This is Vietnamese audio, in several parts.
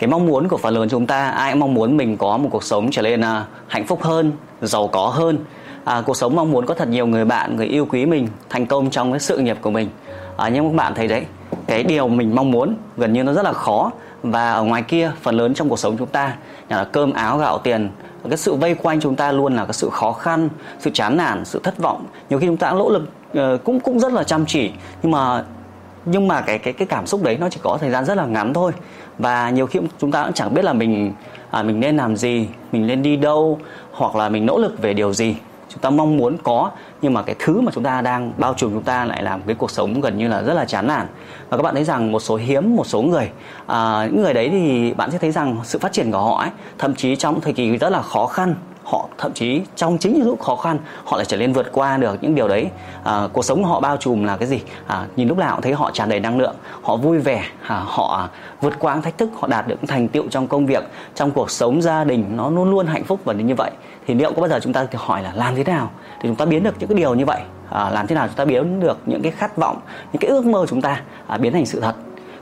cái mong muốn của phần lớn chúng ta ai cũng mong muốn mình có một cuộc sống trở nên à, hạnh phúc hơn giàu có hơn. À, cuộc sống mong muốn có thật nhiều người bạn người yêu quý mình thành công trong cái sự nghiệp của mình. À, nhưng các bạn thấy đấy cái điều mình mong muốn gần như nó rất là khó. Và ở ngoài kia phần lớn trong cuộc sống chúng ta là cơm áo gạo tiền cái sự vây quanh chúng ta luôn là cái sự khó khăn sự chán nản sự thất vọng. Nhiều khi chúng ta nỗ lực ờ, cũng cũng rất là chăm chỉ. Nhưng mà nhưng mà cái cái cái cảm xúc đấy nó chỉ có thời gian rất là ngắn thôi. Và nhiều khi chúng ta cũng chẳng biết là mình à, mình nên làm gì mình nên đi đâu hoặc là mình nỗ lực về điều gì. Chúng ta mong muốn có nhưng mà cái thứ mà chúng ta đang bao trùm chúng ta lại làm cái cuộc sống gần như là rất là chán nản. Và các bạn thấy rằng một số hiếm một số người à, những người đấy thì bạn sẽ thấy rằng sự phát triển của họ ấy thậm chí trong thời kỳ rất là khó khăn họ thậm chí trong chính những lúc khó khăn họ lại trở nên vượt qua được những điều đấy. À, cuộc sống của họ bao trùm là cái gì? À, nhìn lúc nào cũng thấy họ tràn đầy năng lượng họ vui vẻ à, họ vượt qua những thách thức họ đạt được thành tựu trong công việc trong cuộc sống gia đình nó luôn luôn hạnh phúc và như vậy. Thì liệu có bao giờ chúng ta hỏi là làm thế nào để chúng ta biến được những cái điều như vậy? À, làm thế nào chúng ta biến được những cái khát vọng những cái ước mơ chúng ta à, biến thành sự thật?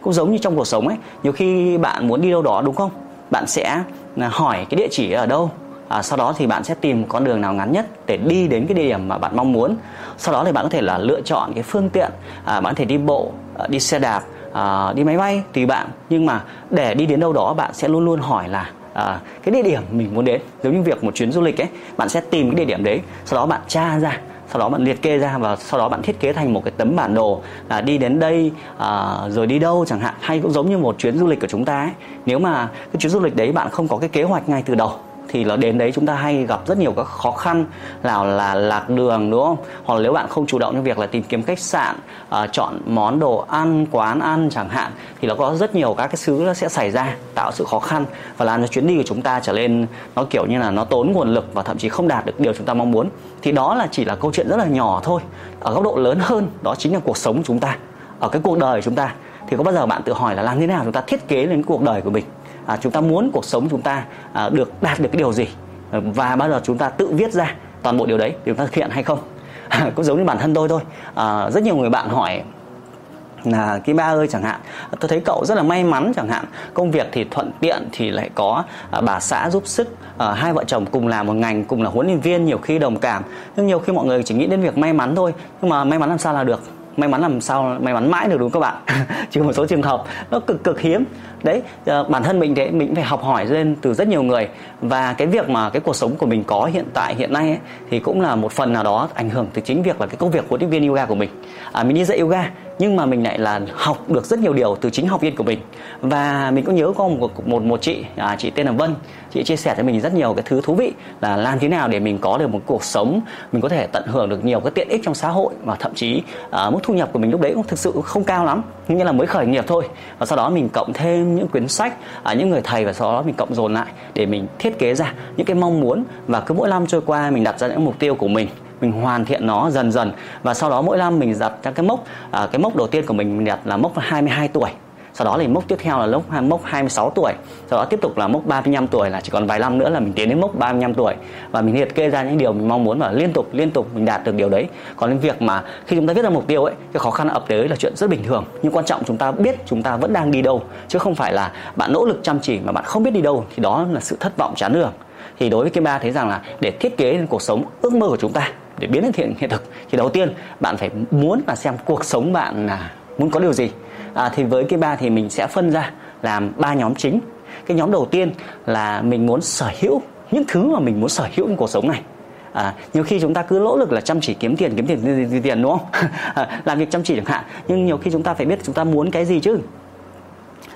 Cũng giống như trong cuộc sống ấy nhiều khi bạn muốn đi đâu đó đúng không? Bạn sẽ à, hỏi cái địa chỉ ở đâu? À, sau đó thì bạn sẽ tìm con đường nào ngắn nhất để đi đến cái địa điểm mà bạn mong muốn. Sau đó thì bạn có thể là lựa chọn cái phương tiện à, bạn có thể đi bộ à, đi xe đạp à, đi máy bay tùy bạn. Nhưng mà để đi đến đâu đó bạn sẽ luôn luôn hỏi là à, cái địa điểm mình muốn đến. Giống như việc một chuyến du lịch ấy bạn sẽ tìm cái địa điểm đấy sau đó bạn tra ra sau đó bạn liệt kê ra và sau đó bạn thiết kế thành một cái tấm bản đồ là đi đến đây à, rồi đi đâu chẳng hạn. Hay cũng giống như một chuyến du lịch của chúng ta ấy. Nếu mà cái chuyến du lịch đấy bạn không có cái kế hoạch ngay từ đầu thì là đến đấy chúng ta hay gặp rất nhiều các khó khăn nào là lạc đường đúng không? Hoặc là nếu bạn không chủ động trong việc là tìm kiếm khách sạn uh, chọn món đồ ăn quán ăn chẳng hạn thì nó có rất nhiều các cái thứ nó sẽ xảy ra tạo sự khó khăn và làm cho chuyến đi của chúng ta trở lên nó kiểu như là nó tốn nguồn lực và thậm chí không đạt được điều chúng ta mong muốn. Thì đó là chỉ là câu chuyện rất là nhỏ thôi ở góc độ lớn hơn đó chính là cuộc sống của chúng ta ở cái cuộc đời của chúng ta. Thì có bao giờ bạn tự hỏi là làm thế nào chúng ta thiết kế lên cuộc đời của mình? À, chúng ta muốn cuộc sống chúng ta à, được đạt được cái điều gì à, và bao giờ chúng ta tự viết ra toàn bộ điều đấy thì chúng ta thực hiện hay không. À, cũng giống như bản thân tôi thôi. À, rất nhiều người bạn hỏi là cái Ba ơi chẳng hạn tôi thấy cậu rất là may mắn chẳng hạn công việc thì thuận tiện thì lại có à, bà xã giúp sức à, hai vợ chồng cùng làm một ngành cùng là huấn luyện viên nhiều khi đồng cảm. Nhưng nhiều khi mọi người chỉ nghĩ đến việc may mắn thôi nhưng mà may mắn làm sao là được? May mắn làm sao may mắn mãi được đúng không các bạn? Chỉ một số trường hợp nó cực cực hiếm đấy ờ, bản thân mình thế mình phải học hỏi lên từ rất nhiều người. Và cái việc mà cái cuộc sống của mình có hiện tại hiện nay ấy, thì cũng là một phần nào đó ảnh hưởng từ chính việc là cái công việc huấn luyện viên yoga của mình. À, mình đi dạy yoga nhưng mà mình lại là học được rất nhiều điều từ chính học viên của mình. Và mình cũng nhớ có một một, một chị à, chị tên là Vân. Chị chia sẻ cho mình rất nhiều cái thứ thú vị là làm thế nào để mình có được một cuộc sống mình có thể tận hưởng được nhiều cái tiện ích trong xã hội và thậm chí à, mức thu nhập của mình lúc đấy cũng thực sự không cao lắm. Nhưng là mới khởi nghiệp thôi. Và sau đó mình cộng thêm những quyển sách à, những người thầy và sau đó mình cộng dồn lại để mình thiết kế ra những cái mong muốn và cứ mỗi năm trôi qua mình đặt ra những mục tiêu của mình mình hoàn thiện nó dần dần. Và sau đó mỗi năm mình đặt ra cái mốc à, cái mốc đầu tiên của mình mình đặt là mốc 22 tuổi sau đó thì mốc tiếp theo là mốc mốc 26 tuổi, sau đó tiếp tục là mốc 35 tuổi, là chỉ còn vài năm nữa là mình tiến đến mốc 35 tuổi. Và mình liệt kê ra những điều mình mong muốn và liên tục liên tục mình đạt được điều đấy. Còn đến việc mà khi chúng ta viết ra mục tiêu ấy, cái khó khăn ập tới là chuyện rất bình thường. Nhưng quan trọng chúng ta biết chúng ta vẫn đang đi đâu, chứ không phải là bạn nỗ lực chăm chỉ mà bạn không biết đi đâu, thì đó là sự thất vọng chán đường. Thì đối với Kim Ba thấy rằng là để thiết kế lên cuộc sống ước mơ của chúng ta, để biến thành hiện hiện thực, thì đầu tiên bạn phải muốn là xem cuộc sống bạn là muốn có điều gì à, thì với cái ba thì mình sẽ phân ra làm ba nhóm chính. Cái nhóm đầu tiên là mình muốn sở hữu những thứ mà mình muốn sở hữu trong cuộc sống này. À, nhiều khi chúng ta cứ nỗ lực là chăm chỉ kiếm tiền kiếm tiền tiền, tiền, tiền đúng không? À, làm việc chăm chỉ chẳng hạn nhưng nhiều khi chúng ta phải biết chúng ta muốn cái gì chứ?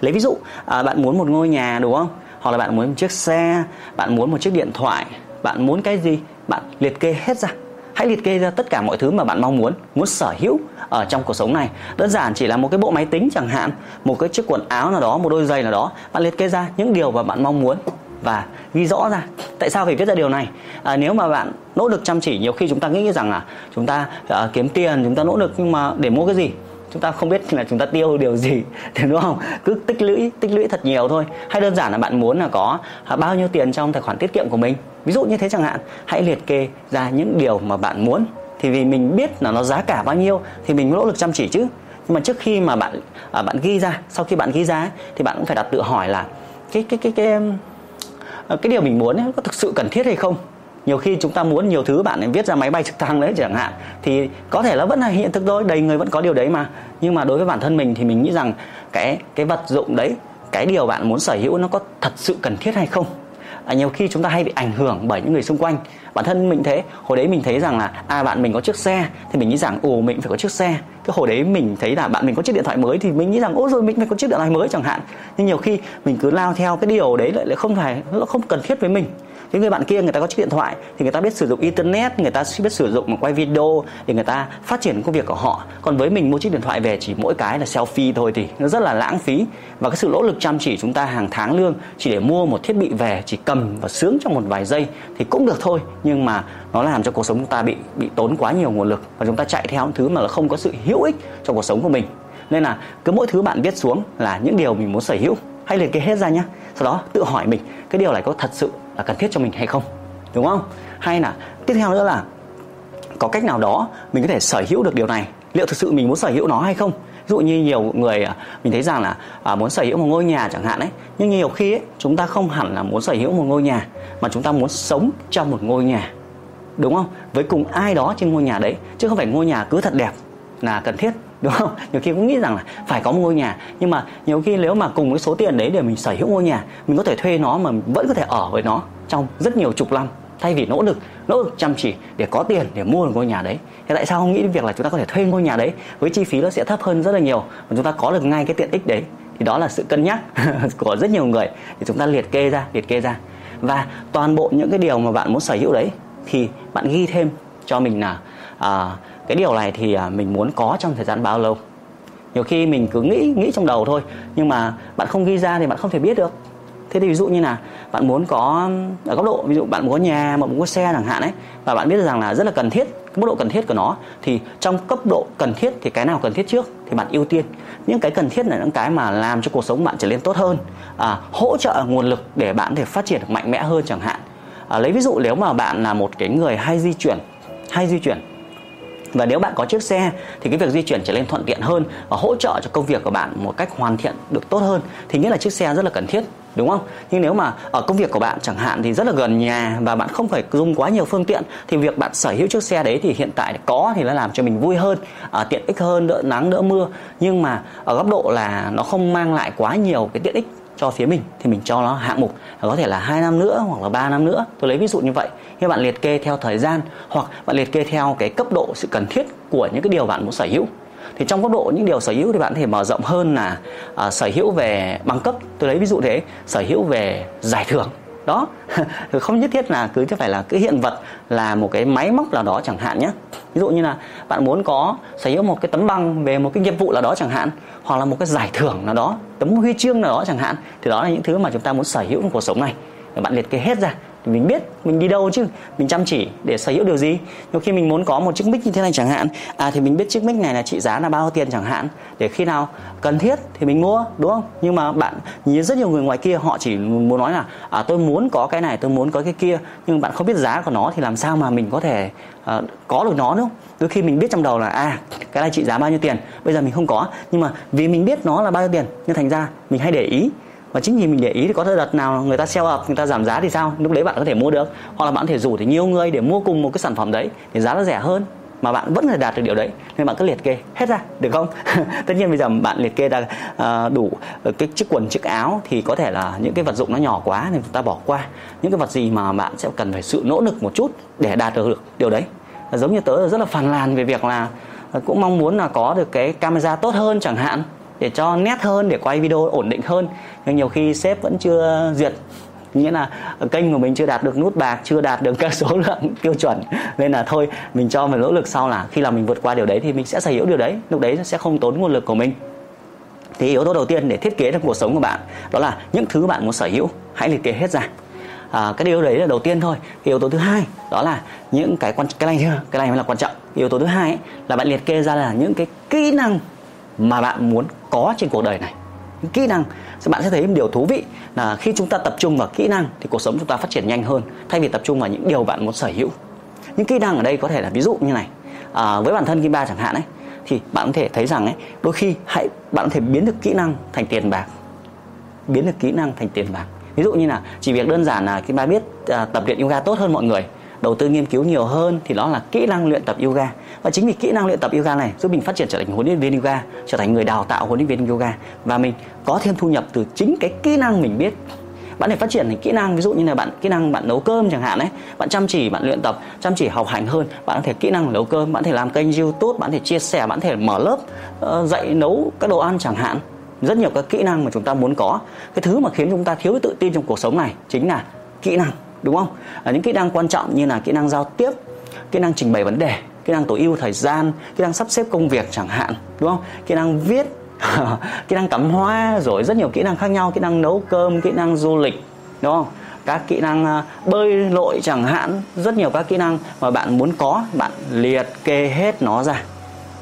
Lấy ví dụ à, bạn muốn một ngôi nhà đúng không? Hoặc là bạn muốn một chiếc xe bạn muốn một chiếc điện thoại bạn muốn cái gì? Bạn liệt kê hết ra hãy liệt kê ra tất cả mọi thứ mà bạn mong muốn muốn sở hữu ở trong cuộc sống này. Đơn giản chỉ là một cái bộ máy tính chẳng hạn một cái chiếc quần áo nào đó một đôi giày nào đó. Bạn liệt kê ra những điều mà bạn mong muốn và ghi rõ ra. Tại sao phải viết ra điều này? À, nếu mà bạn nỗ lực chăm chỉ nhiều khi chúng ta nghĩ rằng là chúng ta à, kiếm tiền chúng ta nỗ lực nhưng mà để mua cái gì? Chúng ta không biết là chúng ta tiêu điều gì thì đúng không? Cứ tích lũy tích lũy thật nhiều thôi. Hay đơn giản là bạn muốn là có à, bao nhiêu tiền trong tài khoản tiết kiệm của mình. Ví dụ như thế chẳng hạn. Hãy liệt kê ra những điều mà bạn muốn. Thì vì mình biết là nó giá cả bao nhiêu thì mình nỗ lực chăm chỉ chứ. Nhưng mà trước khi mà bạn à, bạn ghi ra sau khi bạn ghi ra thì bạn cũng phải đặt tự hỏi là cái cái cái cái cái, à, cái điều mình muốn ấy, có thực sự cần thiết hay không? Nhiều khi chúng ta muốn nhiều thứ bạn ấy viết ra máy bay trực thăng đấy chẳng hạn thì có thể nó vẫn là hiện thực thôi đầy người vẫn có điều đấy mà. Nhưng mà đối với bản thân mình thì mình nghĩ rằng cái cái vật dụng đấy cái điều bạn muốn sở hữu nó có thật sự cần thiết hay không? À, nhiều khi chúng ta hay bị ảnh hưởng bởi những người xung quanh. Bản thân mình thế hồi đấy mình thấy rằng là à bạn mình có chiếc xe thì mình nghĩ rằng ồ mình phải có chiếc xe. Cái hồi đấy mình thấy là bạn mình có chiếc điện thoại mới thì mình nghĩ rằng ôi rồi mình phải có chiếc điện thoại mới chẳng hạn. Nhưng nhiều khi mình cứ lao theo cái điều đấy lại lại không phải nó không cần thiết với mình cái người bạn kia người ta có chiếc điện thoại thì người ta biết sử dụng internet, người ta biết sử dụng quay video để người ta phát triển công việc của họ. Còn với mình mua chiếc điện thoại về chỉ mỗi cái là selfie thôi thì nó rất là lãng phí. Và cái sự nỗ lực chăm chỉ chúng ta hàng tháng lương chỉ để mua một thiết bị về, chỉ cầm và sướng trong một vài giây thì cũng được thôi. Nhưng mà nó làm cho cuộc sống chúng ta bị bị tốn quá nhiều nguồn lực và chúng ta chạy theo những thứ mà không có sự hữu ích cho cuộc sống của mình. Nên là cứ mỗi thứ bạn viết xuống là những điều mình muốn sở hữu. Hay liệt kê hết ra nhé sau đó tự hỏi mình cái điều này có thật sự là cần thiết cho mình hay không? Đúng không? Hay là tiếp theo nữa là có cách nào đó mình có thể sở hữu được điều này? Liệu thực sự mình muốn sở hữu nó hay không? Ví dụ như nhiều người à, mình thấy rằng là à, muốn sở hữu một ngôi nhà chẳng hạn ấy nhưng nhiều khi ấy, chúng ta không hẳn là muốn sở hữu một ngôi nhà mà chúng ta muốn sống trong một ngôi nhà. Đúng không? Với cùng ai đó trên ngôi nhà đấy chứ không phải ngôi nhà cứ thật đẹp là cần thiết đúng không? Nhiều khi cũng nghĩ rằng là phải có một ngôi nhà. Nhưng mà nhiều khi nếu mà cùng với số tiền đấy để mình sở hữu ngôi nhà mình có thể thuê nó mà vẫn có thể ở với nó trong rất nhiều chục năm thay vì nỗ lực nỗ lực chăm chỉ để có tiền để mua được ngôi nhà đấy. Thì tại sao không nghĩ đến việc là chúng ta có thể thuê ngôi nhà đấy với chi phí nó sẽ thấp hơn rất là nhiều và chúng ta có được ngay cái tiện ích đấy? Thì đó là sự cân nhắc của rất nhiều người. Thì chúng ta liệt kê ra liệt kê ra. Và toàn bộ những cái điều mà bạn muốn sở hữu đấy thì bạn ghi thêm cho mình là à, cái điều này thì à, mình muốn có trong thời gian bao lâu? Nhiều khi mình cứ nghĩ nghĩ trong đầu thôi nhưng mà bạn không ghi ra thì bạn không thể biết được. Thế thì ví dụ như là bạn muốn có ở góc độ ví dụ bạn muốn có nhà mà muốn có xe chẳng hạn ấy và bạn biết rằng là rất là cần thiết cái mức độ cần thiết của nó thì trong cấp độ cần thiết thì cái nào cần thiết trước thì bạn ưu tiên. Những cái cần thiết là những cái mà làm cho cuộc sống bạn trở nên tốt hơn à, hỗ trợ nguồn lực để bạn thể phát triển được mạnh mẽ hơn chẳng hạn. À, lấy ví dụ nếu mà bạn là một cái người hay di chuyển hay di chuyển và nếu bạn có chiếc xe thì cái việc di chuyển trở nên thuận tiện hơn và hỗ trợ cho công việc của bạn một cách hoàn thiện được tốt hơn. Thì nghĩa là chiếc xe rất là cần thiết đúng không? Nhưng nếu mà ở công việc của bạn chẳng hạn thì rất là gần nhà và bạn không phải dùng quá nhiều phương tiện thì việc bạn sở hữu chiếc xe đấy thì hiện tại có thì nó làm cho mình vui hơn à, tiện ích hơn đỡ nắng đỡ mưa. Nhưng mà ở góc độ là nó không mang lại quá nhiều cái tiện ích cho phía mình thì mình cho nó hạng mục. Có thể là hai năm nữa hoặc là 3 năm nữa. Tôi lấy ví dụ như vậy. Khi bạn liệt kê theo thời gian hoặc bạn liệt kê theo cái cấp độ sự cần thiết của những cái điều bạn muốn sở hữu. Thì trong cấp độ những điều sở hữu thì bạn có thể mở rộng hơn là à, sở hữu về bằng cấp. Tôi lấy ví dụ thế sở hữu về giải thưởng đó, không nhất thiết là cứ chứ phải là cái hiện vật là một cái máy móc nào đó chẳng hạn nhé. Ví dụ như là bạn muốn có, sở hữu một cái tấm bằng về một cái nghiệp vụ nào đó chẳng hạn, hoặc là một cái giải thưởng nào đó, tấm huy chương nào đó chẳng hạn, thì đó là những thứ mà chúng ta muốn sở hữu trong cuộc sống này. Bạn liệt kê hết ra thì mình biết mình đi đâu chứ mình chăm chỉ để sở hữu điều gì. Nhiều khi mình muốn có một chiếc mic như thế này chẳng hạn. À thì mình biết chiếc mic này là trị giá là bao tiền chẳng hạn. Để khi nào cần thiết thì mình mua đúng không? Nhưng mà bạn nhìn rất nhiều người ngoài kia họ chỉ muốn nói là à tôi muốn có cái này tôi muốn có cái kia. Nhưng bạn không biết giá của nó thì làm sao mà mình có thể à, có được nó đúng không? Đôi khi mình biết trong đầu là à cái này trị giá bao nhiêu tiền? Bây giờ mình không có. Nhưng mà vì mình biết nó là bao nhiêu tiền nên thành ra mình hay để ý và chính vì mình để ý thì có đợt nào người ta sell up người ta giảm giá thì sao? Lúc đấy bạn có thể mua được. Hoặc là bạn có thể rủ thì nhiều người để mua cùng một cái sản phẩm đấy thì giá nó rẻ hơn. Mà bạn vẫn là đạt được điều đấy. Nên bạn cứ liệt kê hết ra được không? Tất nhiên bây giờ bạn liệt kê ra uh, đủ cái chiếc quần chiếc áo thì có thể là những cái vật dụng nó nhỏ quá nên chúng ta bỏ qua. Những cái vật gì mà bạn sẽ cần phải sự nỗ lực một chút để đạt được điều đấy. Giống như tớ rất là phàn nàn về việc là cũng mong muốn là có được cái camera tốt hơn chẳng hạn để cho nét hơn để quay video ổn định hơn. Nhưng nhiều khi sếp vẫn chưa duyệt. Nghĩa là kênh của mình chưa đạt được nút bạc chưa đạt được các số lượng tiêu chuẩn. Nên là thôi mình cho mình nỗ lực sau là khi là mình vượt qua điều đấy thì mình sẽ sở hữu điều đấy. Lúc đấy sẽ không tốn nguồn lực của mình. Thì yếu tố đầu tiên để thiết kế được cuộc sống của bạn đó là những thứ bạn muốn sở hữu. Hãy liệt kê hết ra. À, cái điều đấy là đầu tiên thôi. Cái yếu tố thứ hai đó là những cái quan cái này chưa? Cái này mới là quan trọng. Yếu tố thứ hai ấy, là bạn liệt kê ra là những cái kỹ năng mà bạn muốn có trên cuộc đời này. Những kỹ năng thì bạn sẽ thấy một điều thú vị là khi chúng ta tập trung vào kỹ năng thì cuộc sống chúng ta phát triển nhanh hơn thay vì tập trung vào những điều bạn muốn sở hữu. Những kỹ năng ở đây có thể là ví dụ như này. À, với bản thân kim ba chẳng hạn ấy thì bạn có thể thấy rằng ấy đôi khi hãy bạn có thể biến được kỹ năng thành tiền bạc. Biến được kỹ năng thành tiền bạc. Ví dụ như là chỉ việc đơn giản là Kim ba biết à, tập luyện yoga tốt hơn mọi người đầu tư nghiên cứu nhiều hơn thì đó là kỹ năng luyện tập yoga. Và chính vì kỹ năng luyện tập yoga này giúp mình phát triển trở thành huấn luyện viên yoga trở thành người đào tạo huấn luyện viên yoga. Và mình có thêm thu nhập từ chính cái kỹ năng mình biết. Bạn để phát triển thành kỹ năng ví dụ như là bạn kỹ năng bạn nấu cơm chẳng hạn đấy bạn chăm chỉ bạn luyện tập chăm chỉ học hành hơn bạn có thể kỹ năng nấu cơm bạn có thể làm kênh youtube bạn có thể chia sẻ bạn có thể mở lớp uh, dạy nấu các đồ ăn chẳng hạn. Rất nhiều các kỹ năng mà chúng ta muốn có. Cái thứ mà khiến chúng ta thiếu tự tin trong cuộc sống này chính là kỹ năng đúng không à, những kỹ năng quan trọng như là kỹ năng giao tiếp kỹ năng trình bày vấn đề kỹ năng tối ưu thời gian kỹ năng sắp xếp công việc chẳng hạn đúng không kỹ năng viết kỹ năng cắm hoa rồi rất nhiều kỹ năng khác nhau kỹ năng nấu cơm kỹ năng du lịch đúng không các kỹ năng bơi lội chẳng hạn rất nhiều các kỹ năng mà bạn muốn có bạn liệt kê hết nó ra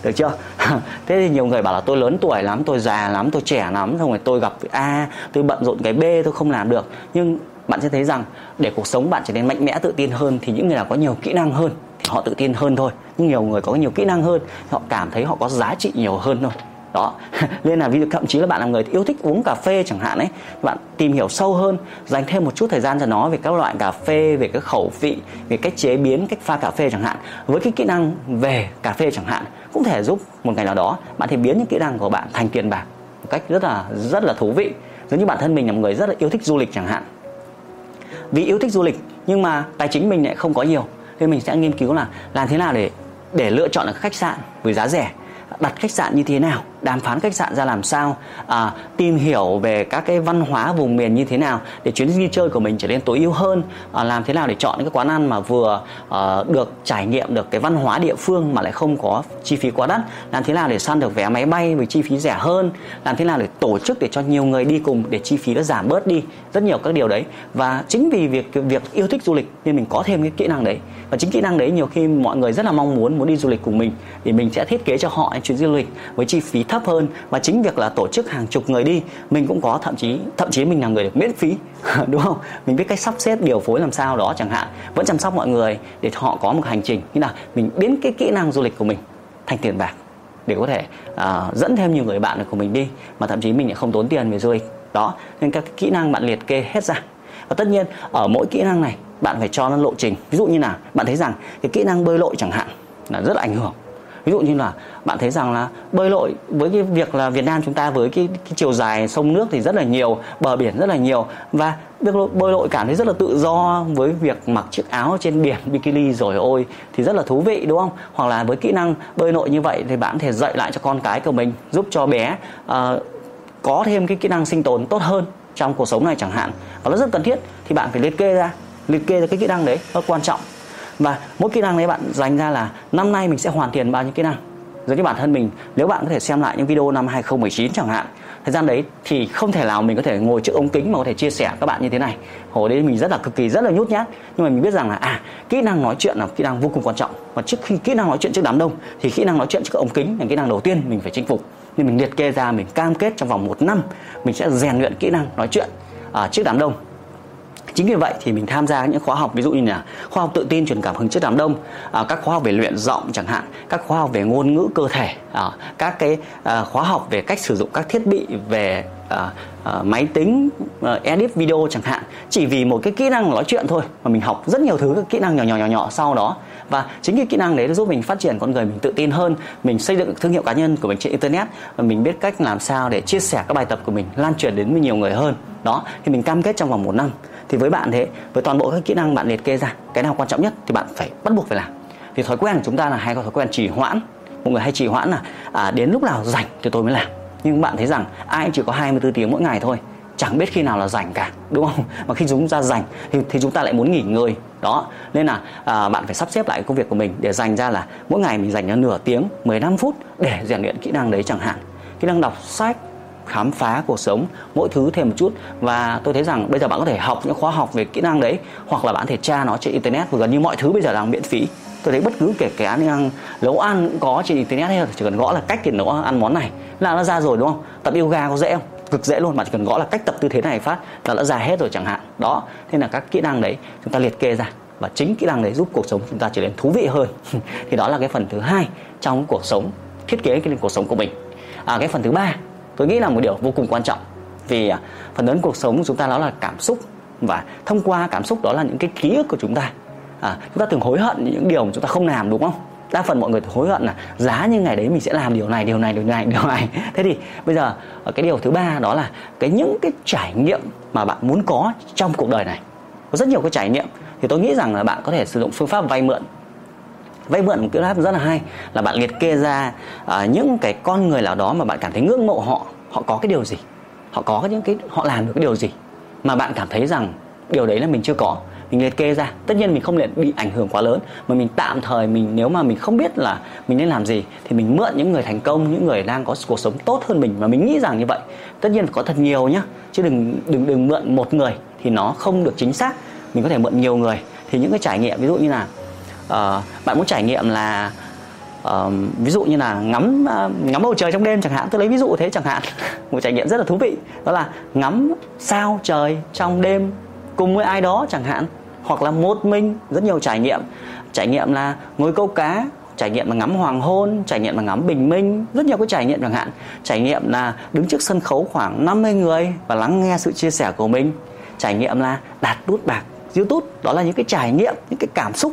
được chưa thế thì nhiều người bảo là tôi lớn tuổi lắm, tôi già lắm, tôi trẻ lắm, xong rồi tôi gặp a, tôi bận rộn cái b, tôi không làm được. Nhưng bạn sẽ thấy rằng để cuộc sống bạn trở nên mạnh mẽ, tự tin hơn thì những người nào có nhiều kỹ năng hơn thì họ tự tin hơn thôi. Nhưng nhiều người có nhiều kỹ năng hơn họ cảm thấy họ có giá trị nhiều hơn thôi. Đó. Nên là ví dụ, thậm chí là bạn là người yêu thích uống cà phê chẳng hạn ấy, bạn tìm hiểu sâu hơn, dành thêm một chút thời gian cho nó về các loại cà phê, về cái khẩu vị, về cách chế biến, cách pha cà phê chẳng hạn. Với cái kỹ năng về cà phê chẳng hạn cũng thể giúp một ngày nào đó bạn thể biến những kỹ năng của bạn thành tiền bạc một cách rất là rất là thú vị. Giống như bản thân mình là một người rất là yêu thích du lịch chẳng hạn. Vì yêu thích du lịch nhưng mà tài chính mình lại không có nhiều, nên mình sẽ nghiên cứu là làm thế nào để để lựa chọn được khách sạn với giá rẻ, đặt khách sạn như thế nào đàm phán khách sạn ra làm sao à, tìm hiểu về các cái văn hóa vùng miền như thế nào để chuyến đi chơi của mình trở nên tối ưu hơn à, làm thế nào để chọn những cái quán ăn mà vừa à, được trải nghiệm được cái văn hóa địa phương mà lại không có chi phí quá đắt làm thế nào để săn được vé máy bay với chi phí rẻ hơn làm thế nào để tổ chức để cho nhiều người đi cùng để chi phí nó giảm bớt đi rất nhiều các điều đấy. Và chính vì việc việc yêu thích du lịch nên mình có thêm cái kỹ năng đấy. Và chính kỹ năng đấy nhiều khi mọi người rất là mong muốn muốn đi du lịch cùng mình thì mình sẽ thiết kế cho họ chuyến du lịch với chi phí thấp hơn và chính việc là tổ chức hàng chục người đi mình cũng có thậm chí thậm chí mình là người được miễn phí đúng không? Mình biết cách sắp xếp điều phối làm sao đó chẳng hạn vẫn chăm sóc mọi người để họ có một hành trình. Như là mình biến cái kỹ năng du lịch của mình thành tiền bạc để có thể uh, dẫn thêm nhiều người bạn của mình đi mà thậm chí mình lại không tốn tiền về du lịch. Đó nên các kỹ năng bạn liệt kê hết ra. Và tất nhiên ở mỗi kỹ năng này bạn phải cho nó lộ trình. Ví dụ như là bạn thấy rằng cái kỹ năng bơi lội chẳng hạn là rất là ảnh hưởng ví dụ như là bạn thấy rằng là bơi lội với cái việc là Việt Nam chúng ta với cái, cái chiều dài sông nước thì rất là nhiều bờ biển rất là nhiều và việc bơi lội cảm thấy rất là tự do với việc mặc chiếc áo trên biển bikini rồi ôi thì rất là thú vị đúng không? Hoặc là với kỹ năng bơi lội như vậy thì bạn có thể dạy lại cho con cái của mình giúp cho bé uh, có thêm cái kỹ năng sinh tồn tốt hơn trong cuộc sống này chẳng hạn. Và nó rất cần thiết thì bạn phải liệt kê ra liệt kê ra cái kỹ năng đấy rất quan trọng và mỗi kỹ năng đấy bạn dành ra là năm nay mình sẽ hoàn thiện bao nhiêu kỹ năng. Giống như bản thân mình nếu bạn có thể xem lại những video năm 2019 chẳng hạn thời gian đấy thì không thể nào mình có thể ngồi trước ống kính mà có thể chia sẻ các bạn như thế này. Hồi đấy mình rất là cực kỳ rất là nhút nhát. Nhưng mà mình biết rằng là à kỹ năng nói chuyện là kỹ năng vô cùng quan trọng. Và trước khi kỹ năng nói chuyện trước đám đông thì kỹ năng nói chuyện trước ống kính là kỹ năng đầu tiên mình phải chinh phục. Nên mình liệt kê ra mình cam kết trong vòng một năm mình sẽ rèn luyện kỹ năng nói chuyện à, trước đám đông chính vì vậy thì mình tham gia những khóa học ví dụ như là khóa học tự tin truyền cảm hứng trước đám đông à, các khóa học về luyện giọng chẳng hạn các khóa học về ngôn ngữ cơ thể à, các cái à, khóa học về cách sử dụng các thiết bị về à, à, máy tính à, edit video chẳng hạn chỉ vì một cái kỹ năng nói chuyện thôi mà mình học rất nhiều thứ các kỹ năng nhỏ nhỏ nhỏ nhỏ sau đó. Và chính cái kỹ năng đấy nó giúp mình phát triển con người mình tự tin hơn mình xây dựng thương hiệu cá nhân của mình trên internet và mình biết cách làm sao để chia sẻ các bài tập của mình lan truyền đến với nhiều người hơn. Đó thì mình cam kết trong vòng một năm thì với bạn thế với toàn bộ các kỹ năng bạn liệt kê ra cái nào quan trọng nhất thì bạn phải bắt buộc phải làm. Thì thói quen của chúng ta là hay có thói quen trì hoãn. Mọi người hay trì hoãn là à, đến lúc nào rảnh thì tôi mới làm. Nhưng bạn thấy rằng ai chỉ có 24 tiếng mỗi ngày thôi chẳng biết khi nào là rảnh cả đúng không? Mà khi chúng ta rảnh thì, thì chúng ta lại muốn nghỉ ngơi. Đó nên là à, bạn phải sắp xếp lại công việc của mình để dành ra là mỗi ngày mình dành ra nửa tiếng 15 phút để rèn luyện kỹ năng đấy chẳng hạn. Kỹ năng đọc sách khám phá cuộc sống mỗi thứ thêm một chút. Và tôi thấy rằng bây giờ bạn có thể học những khóa học về kỹ năng đấy hoặc là bạn có thể tra nó trên internet. Và gần như mọi thứ bây giờ đang miễn phí. Tôi thấy bất cứ kể cái ăn nấu ăn cũng có trên internet hay chỉ cần gõ là cách để nấu ăn món này là nó ra rồi đúng không? Tập yoga có dễ không? Cực dễ luôn mà chỉ cần gõ là cách tập tư thế này phát là đã ra hết rồi chẳng hạn. Đó thế là các kỹ năng đấy chúng ta liệt kê ra. Và chính kỹ năng đấy giúp cuộc sống chúng ta trở nên thú vị hơn. Thì đó là cái phần thứ hai trong cuộc sống thiết kế cái cuộc sống của mình. À, cái phần thứ ba tôi nghĩ là một điều vô cùng quan trọng vì à, phần lớn cuộc sống của chúng ta đó là cảm xúc và thông qua cảm xúc đó là những cái ký ức của chúng ta. À, chúng ta thường hối hận những điều mà chúng ta không làm đúng không? Đa phần mọi người hối hận là giá như ngày đấy mình sẽ làm điều này điều này điều này điều này. Thế thì bây giờ ờ, cái điều thứ ba đó là cái những cái trải nghiệm mà bạn muốn có trong cuộc đời này. Có rất nhiều cái trải nghiệm. Thì tôi nghĩ rằng là bạn có thể sử dụng phương pháp vay mượn vay mượn một cái app rất là hay là bạn liệt kê ra uh, những cái con người nào đó mà bạn cảm thấy ngưỡng mộ họ họ có cái điều gì? Họ có những cái họ làm được cái điều gì? Mà bạn cảm thấy rằng điều đấy là mình chưa có. Mình liệt kê ra. Tất nhiên mình không nên bị ảnh hưởng quá lớn mà mình tạm thời mình nếu mà mình không biết là mình nên làm gì thì mình mượn những người thành công những người đang có cuộc sống tốt hơn mình. Và mình nghĩ rằng như vậy. Tất nhiên phải có thật nhiều nhá chứ đừng đừng đừng mượn một người thì nó không được chính xác. Mình có thể mượn nhiều người. Thì những cái trải nghiệm ví dụ như là uh, bạn muốn trải nghiệm là uh, ví dụ như là ngắm uh, ngắm bầu trời trong đêm chẳng hạn tôi lấy ví dụ thế chẳng hạn một trải nghiệm rất là thú vị đó là ngắm sao trời trong đêm cùng với ai đó chẳng hạn hoặc là một mình rất nhiều trải nghiệm. Trải nghiệm là ngồi câu cá trải nghiệm là ngắm hoàng hôn trải nghiệm là ngắm bình minh rất nhiều cái trải nghiệm chẳng hạn. Trải nghiệm là đứng trước sân khấu khoảng 50 người và lắng nghe sự chia sẻ của mình. Trải nghiệm là đạt nút bạc youtube đó là những cái trải nghiệm những cái cảm xúc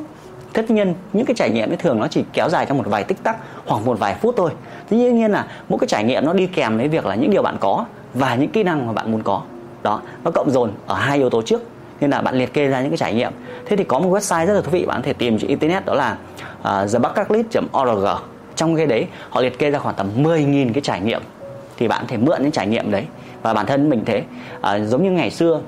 tất nhiên những cái trải nghiệm ấy thường nó chỉ kéo dài trong một vài tích tắc hoặc một vài phút thôi. Tuy nhiên là mỗi cái trải nghiệm nó đi kèm với việc là những điều bạn có và những kỹ năng mà bạn muốn có. Đó nó cộng dồn ở hai yếu tố trước nên là bạn liệt kê ra những cái trải nghiệm. Thế thì có một website rất là thú vị bạn có thể tìm trên internet đó là à, uh, thebucketlist.org trong cái đấy họ liệt kê ra khoảng tầm 10.000 cái trải nghiệm. Thì bạn có thể mượn những trải nghiệm đấy. Và bản thân mình thế uh, giống như ngày xưa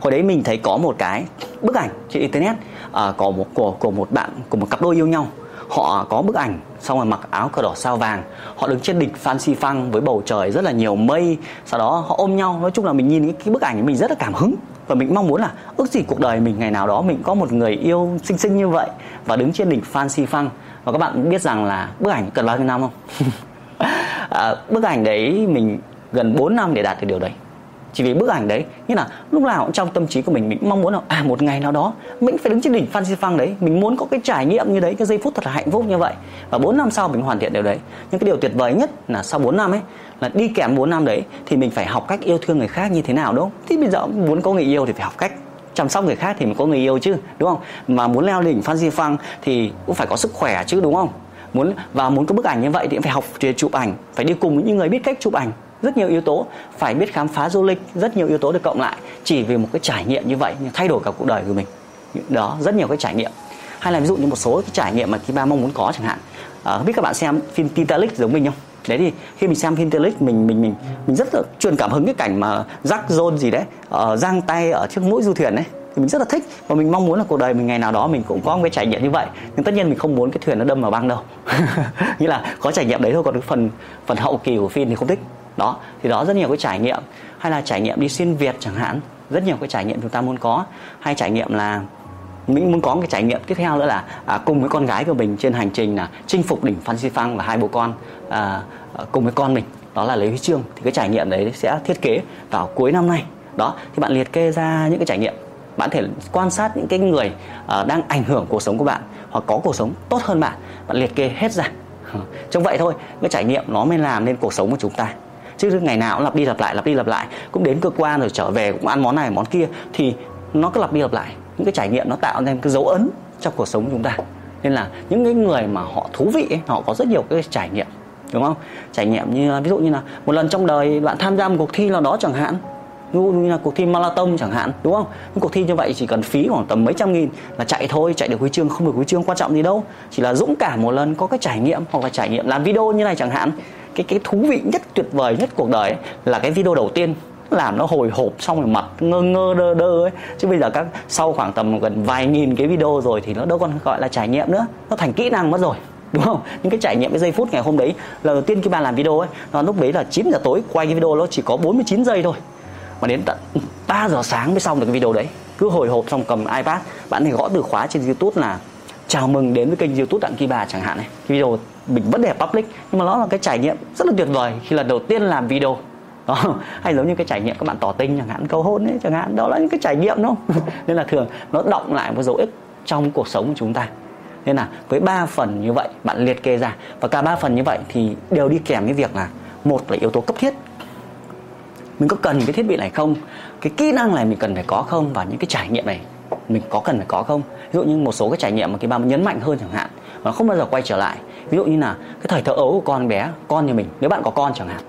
hồi đấy mình thấy có một cái bức ảnh trên internet à, có một của của một bạn của một cặp đôi yêu nhau. Họ có bức ảnh xong rồi mặc áo cờ đỏ sao vàng. Họ đứng trên đỉnh Phan Xi Phăng với bầu trời rất là nhiều mây. Sau đó họ ôm nhau nói chung là mình nhìn cái, cái bức ảnh mình rất là cảm hứng. Và mình mong muốn là ước gì cuộc đời mình ngày nào đó mình có một người yêu xinh xinh như vậy và đứng trên đỉnh Phan Xi Phăng và các bạn biết rằng là bức ảnh cần bao nhiêu năm không? À, bức ảnh đấy mình gần 4 năm để đạt được điều đấy chỉ vì bức ảnh đấy như là lúc nào cũng trong tâm trí của mình mình mong muốn là à một ngày nào đó, mình phải đứng trên đỉnh Phan Xi Phăng đấy, mình muốn có cái trải nghiệm như đấy, cái giây phút thật là hạnh phúc như vậy. Và 4 năm sau mình hoàn thiện điều đấy. Nhưng cái điều tuyệt vời nhất là sau 4 năm ấy, là đi kèm 4 năm đấy, thì mình phải học cách yêu thương người khác như thế nào, đúng không? Thì bây giờ muốn có người yêu thì phải học cách chăm sóc người khác thì mình có người yêu chứ, đúng không? Mà muốn leo đỉnh Phan Xi Phăng thì cũng phải có sức khỏe chứ, đúng không? Muốn, và muốn có bức ảnh như vậy thì phải học về chụp ảnh, phải đi cùng với những người biết cách chụp ảnh rất nhiều yếu tố. Phải biết khám phá du lịch rất nhiều yếu tố được cộng lại chỉ vì một cái trải nghiệm như vậy nhưng thay đổi cả cuộc đời của mình. Đó rất nhiều cái trải nghiệm. Hay là ví dụ như một số cái trải nghiệm mà Kiba mong muốn có chẳng hạn. À, không biết các bạn xem phim Titanic giống mình không? Đấy thì khi mình xem phim Titanic mình mình mình mình rất là truyền cảm hứng cái cảnh mà Jack Jones gì đấy uh, giang tay ở trước mũi du thuyền đấy thì mình rất là thích và mình mong muốn là cuộc đời mình ngày nào đó mình cũng có một cái trải nghiệm như vậy. Nhưng tất nhiên mình không muốn cái thuyền nó đâm vào băng đâu. Nghĩa là có trải nghiệm đấy thôi còn cái phần phần hậu kỳ của phim thì không thích đó thì đó rất nhiều cái trải nghiệm. Hay là trải nghiệm đi xuyên việt chẳng hạn rất nhiều cái trải nghiệm chúng ta muốn có. Hay trải nghiệm là mình muốn có cái trải nghiệm tiếp theo nữa là à, cùng với con gái của mình trên hành trình là chinh phục đỉnh Phan Xipang và hai bố con à, à, cùng với con mình. Đó là lấy huy chương. Thì cái trải nghiệm đấy sẽ thiết kế vào cuối năm nay. Đó thì bạn liệt kê ra những cái trải nghiệm. Bạn thể quan sát những cái người uh, đang ảnh hưởng cuộc sống của bạn hoặc có cuộc sống tốt hơn bạn. Bạn liệt kê hết ra. Trong vậy thôi. Cái trải nghiệm nó mới làm nên cuộc sống của chúng ta chứ ngày nào cũng lặp đi lặp lại lặp đi lặp lại. Cũng đến cơ quan rồi trở về cũng ăn món này món kia thì nó cứ lặp đi lặp lại. Những cái trải nghiệm nó tạo nên cái dấu ấn trong cuộc sống của chúng ta. Nên là những cái người mà họ thú vị ấy, họ có rất nhiều cái trải nghiệm đúng không? Trải nghiệm như ví dụ như là một lần trong đời bạn tham gia một cuộc thi nào đó chẳng hạn. Ví dụ như là cuộc thi marathon chẳng hạn đúng không? Những cuộc thi như vậy chỉ cần phí khoảng tầm mấy trăm nghìn là chạy thôi chạy được huy chương không được huy chương quan trọng gì đâu. Chỉ là dũng cảm một lần có cái trải nghiệm hoặc là trải nghiệm làm video như này chẳng hạn cái cái thú vị nhất tuyệt vời nhất cuộc đời ấy, là cái video đầu tiên. Làm nó hồi hộp xong rồi mặt ngơ ngơ đơ đơ ấy. Chứ bây giờ các sau khoảng tầm gần vài nghìn cái video rồi thì nó đâu còn gọi là trải nghiệm nữa. Nó thành kỹ năng mất rồi đúng không? Những cái trải nghiệm cái giây phút ngày hôm đấy lần đầu tiên khi bạn làm video ấy nó lúc đấy là 9 giờ tối quay cái video nó chỉ có 49 giây thôi. Mà đến tận 3 giờ sáng mới xong được cái video đấy. Cứ hồi hộp xong cầm ipad bạn thì gõ từ khóa trên youtube là chào mừng đến với kênh youtube đặng kỳ bà chẳng hạn này. Cái video mình vẫn đẹp public, nhưng mà nó là cái trải nghiệm rất là tuyệt vời khi lần đầu tiên làm video. Đó, hay giống như cái trải nghiệm các bạn tỏ tình chẳng hạn, cầu hôn ấy chẳng hạn. Đó là những cái trải nghiệm, đúng không? Nên là thường nó động lại một dấu ích trong cuộc sống của chúng ta. Nên là với ba phần như vậy bạn liệt kê ra. Và cả ba phần như vậy thì đều đi kèm với việc là một là yếu tố cấp thiết. Mình có cần cái thiết bị này không? Cái kỹ năng này mình cần phải có không? Và những cái trải nghiệm này mình có cần phải có không? Ví dụ như một số cái trải nghiệm mà cái ba nhấn mạnh hơn chẳng hạn, mà không bao giờ quay trở lại. Ví dụ như là cái thời thơ ấu của con bé, con như mình, nếu bạn có con chẳng hạn,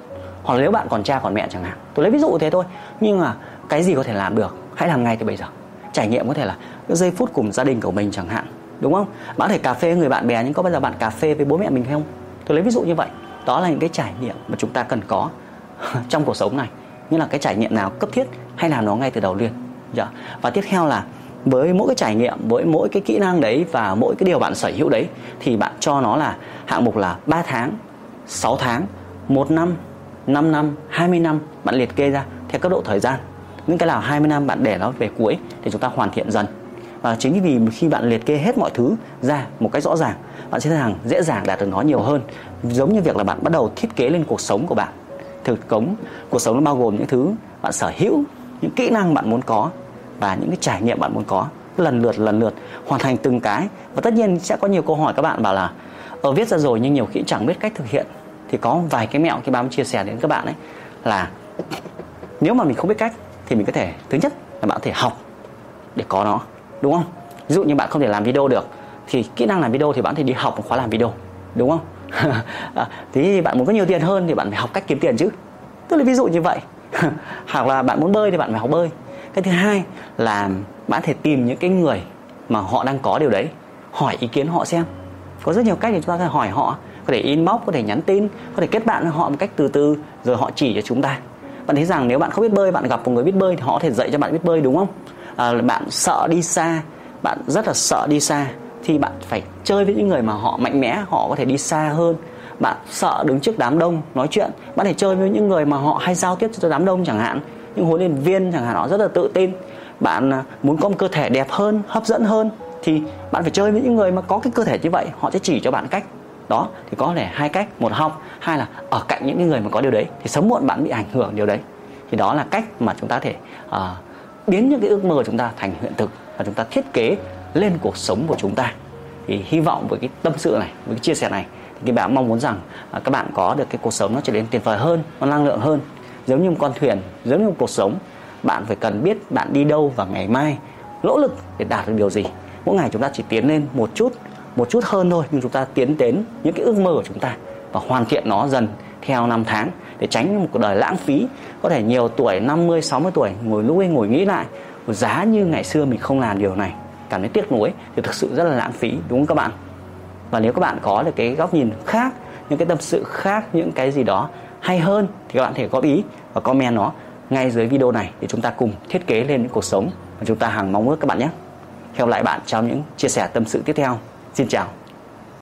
hoặc là nếu bạn còn cha còn mẹ chẳng hạn. Tôi lấy ví dụ thế thôi, nhưng mà cái gì có thể làm được, hãy làm ngay từ bây giờ. Trải nghiệm có thể là giây phút cùng gia đình của mình chẳng hạn, đúng không? Bạn có thể cà phê với người bạn bè, nhưng có bao giờ bạn cà phê với bố mẹ mình không? Tôi lấy ví dụ như vậy. Đó là những cái trải nghiệm mà chúng ta cần có trong cuộc sống này. Như là cái trải nghiệm nào cấp thiết hay làm nó ngay từ đầu liền. Dạ. và tiếp theo là với mỗi cái trải nghiệm, với mỗi cái kỹ năng đấy và mỗi cái điều bạn sở hữu đấy, thì bạn cho nó là hạng mục là 3 tháng 6 tháng 1 năm 5 năm 20 năm bạn liệt kê ra theo cấp độ thời gian. Những cái nào 20 năm bạn để nó về cuối để chúng ta hoàn thiện dần. Và chính vì khi bạn liệt kê hết mọi thứ ra một cách rõ ràng, bạn sẽ thấy rằng dễ dàng đạt được nó nhiều hơn. Giống như việc là bạn bắt đầu thiết kế lên cuộc sống của bạn. Thực cống, cuộc sống nó bao gồm những thứ bạn sở hữu, những kỹ năng bạn muốn có và những cái trải nghiệm bạn muốn có. Lần lượt lần lượt hoàn thành từng cái. Và tất nhiên sẽ có nhiều câu hỏi các bạn bảo là ở viết ra rồi nhưng nhiều khi chẳng biết cách thực hiện. Thì có vài cái mẹo khi bám chia sẻ đến các bạn ấy là nếu mà mình không biết cách thì mình có thể thứ nhất là bạn có thể học để có nó đúng không? Ví dụ như bạn không thể làm video được thì kỹ năng làm video thì bạn có thể đi học một khóa làm video đúng không? À, thế thì bạn muốn có nhiều tiền hơn thì bạn phải học cách kiếm tiền chứ. Tức là ví dụ như vậy. Hoặc là bạn muốn bơi thì bạn phải học bơi cái thứ hai là bạn thể tìm những cái người mà họ đang có điều đấy hỏi ý kiến họ xem. Có rất nhiều cách để chúng ta có thể hỏi họ có thể inbox có thể nhắn tin có thể kết bạn với họ một cách từ từ rồi họ chỉ cho chúng ta. Bạn thấy rằng nếu bạn không biết bơi bạn gặp một người biết bơi thì họ có thể dạy cho bạn biết bơi đúng không? À, bạn sợ đi xa bạn rất là sợ đi xa thì bạn phải chơi với những người mà họ mạnh mẽ họ có thể đi xa hơn. Bạn sợ đứng trước đám đông nói chuyện bạn thể chơi với những người mà họ hay giao tiếp cho đám đông chẳng hạn những huấn luyện viên chẳng hạn họ rất là tự tin. Bạn à, muốn có một cơ thể đẹp hơn hấp dẫn hơn thì bạn phải chơi với những người mà có cái cơ thể như vậy. Họ sẽ chỉ cho bạn cách. Đó thì có thể hai cách một học hai là ở cạnh những người mà có điều đấy thì sớm muộn bạn bị ảnh hưởng điều đấy. Thì đó là cách mà chúng ta thể uh, biến những cái ước mơ của chúng ta thành hiện thực và chúng ta thiết kế lên cuộc sống của chúng ta. Thì hy vọng với cái tâm sự này với cái chia sẻ này thì các bạn mong muốn rằng uh, các bạn có được cái cuộc sống nó trở nên tuyệt vời hơn nó năng lượng hơn giống như một con thuyền, giống như một cuộc sống, bạn phải cần biết bạn đi đâu và ngày mai, nỗ lực để đạt được điều gì. Mỗi ngày chúng ta chỉ tiến lên một chút một chút hơn thôi, nhưng chúng ta tiến đến những cái ước mơ của chúng ta và hoàn thiện nó dần theo năm tháng để tránh một cuộc đời lãng phí. Có thể nhiều tuổi 50 60 tuổi, ngồi lui ngồi nghĩ lại giá như ngày xưa mình không làm điều này, cảm thấy tiếc nuối thì thực sự rất là lãng phí, đúng không các bạn? Và nếu các bạn có được cái góc nhìn khác, những cái tâm sự khác, những cái gì đó hay hơn thì các bạn thể góp ý và comment nó ngay dưới video này để chúng ta cùng thiết kế lên những cuộc sống mà chúng ta hàng mong ước các bạn nhé. Hẹn lại bạn trong những chia sẻ tâm sự tiếp theo. Xin chào.